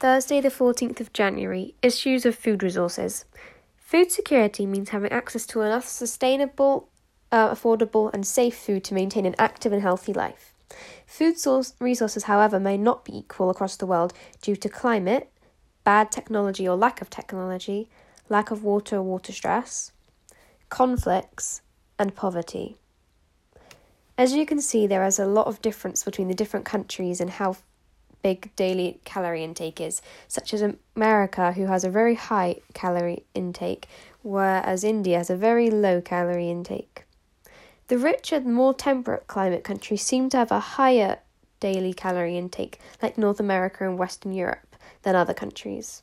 Thursday, the 14th of January, issues of food resources. Food security means having access to enough sustainable, uh, affordable, and safe food to maintain an active and healthy life. Food source resources, however, may not be equal across the world due to climate, bad technology or lack of technology, lack of water or water stress, conflicts, and poverty. As you can see, there is a lot of difference between the different countries and how big daily calorie intake is, such as America, who has a very high calorie intake, whereas India has a very low calorie intake. The richer, more temperate climate countries seem to have a higher daily calorie intake, like North America and Western Europe, than other countries.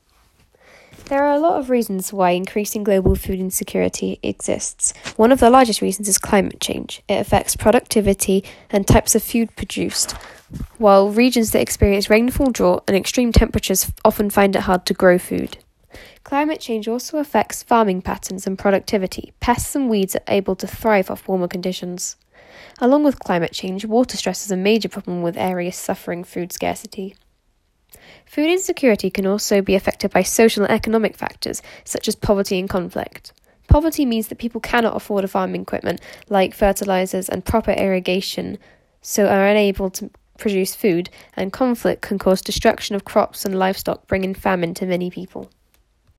There are a lot of reasons why increasing global food insecurity exists. One of the largest reasons is climate change. It affects productivity and types of food produced, while regions that experience rainfall, drought, and extreme temperatures often find it hard to grow food. Climate change also affects farming patterns and productivity. Pests and weeds are able to thrive off warmer conditions. Along with climate change, water stress is a major problem with areas suffering food scarcity. Food insecurity can also be affected by social and economic factors, such as poverty and conflict. Poverty means that people cannot afford farming equipment like fertilizers and proper irrigation, so are unable to produce food, and conflict can cause destruction of crops and livestock, bringing famine to many people.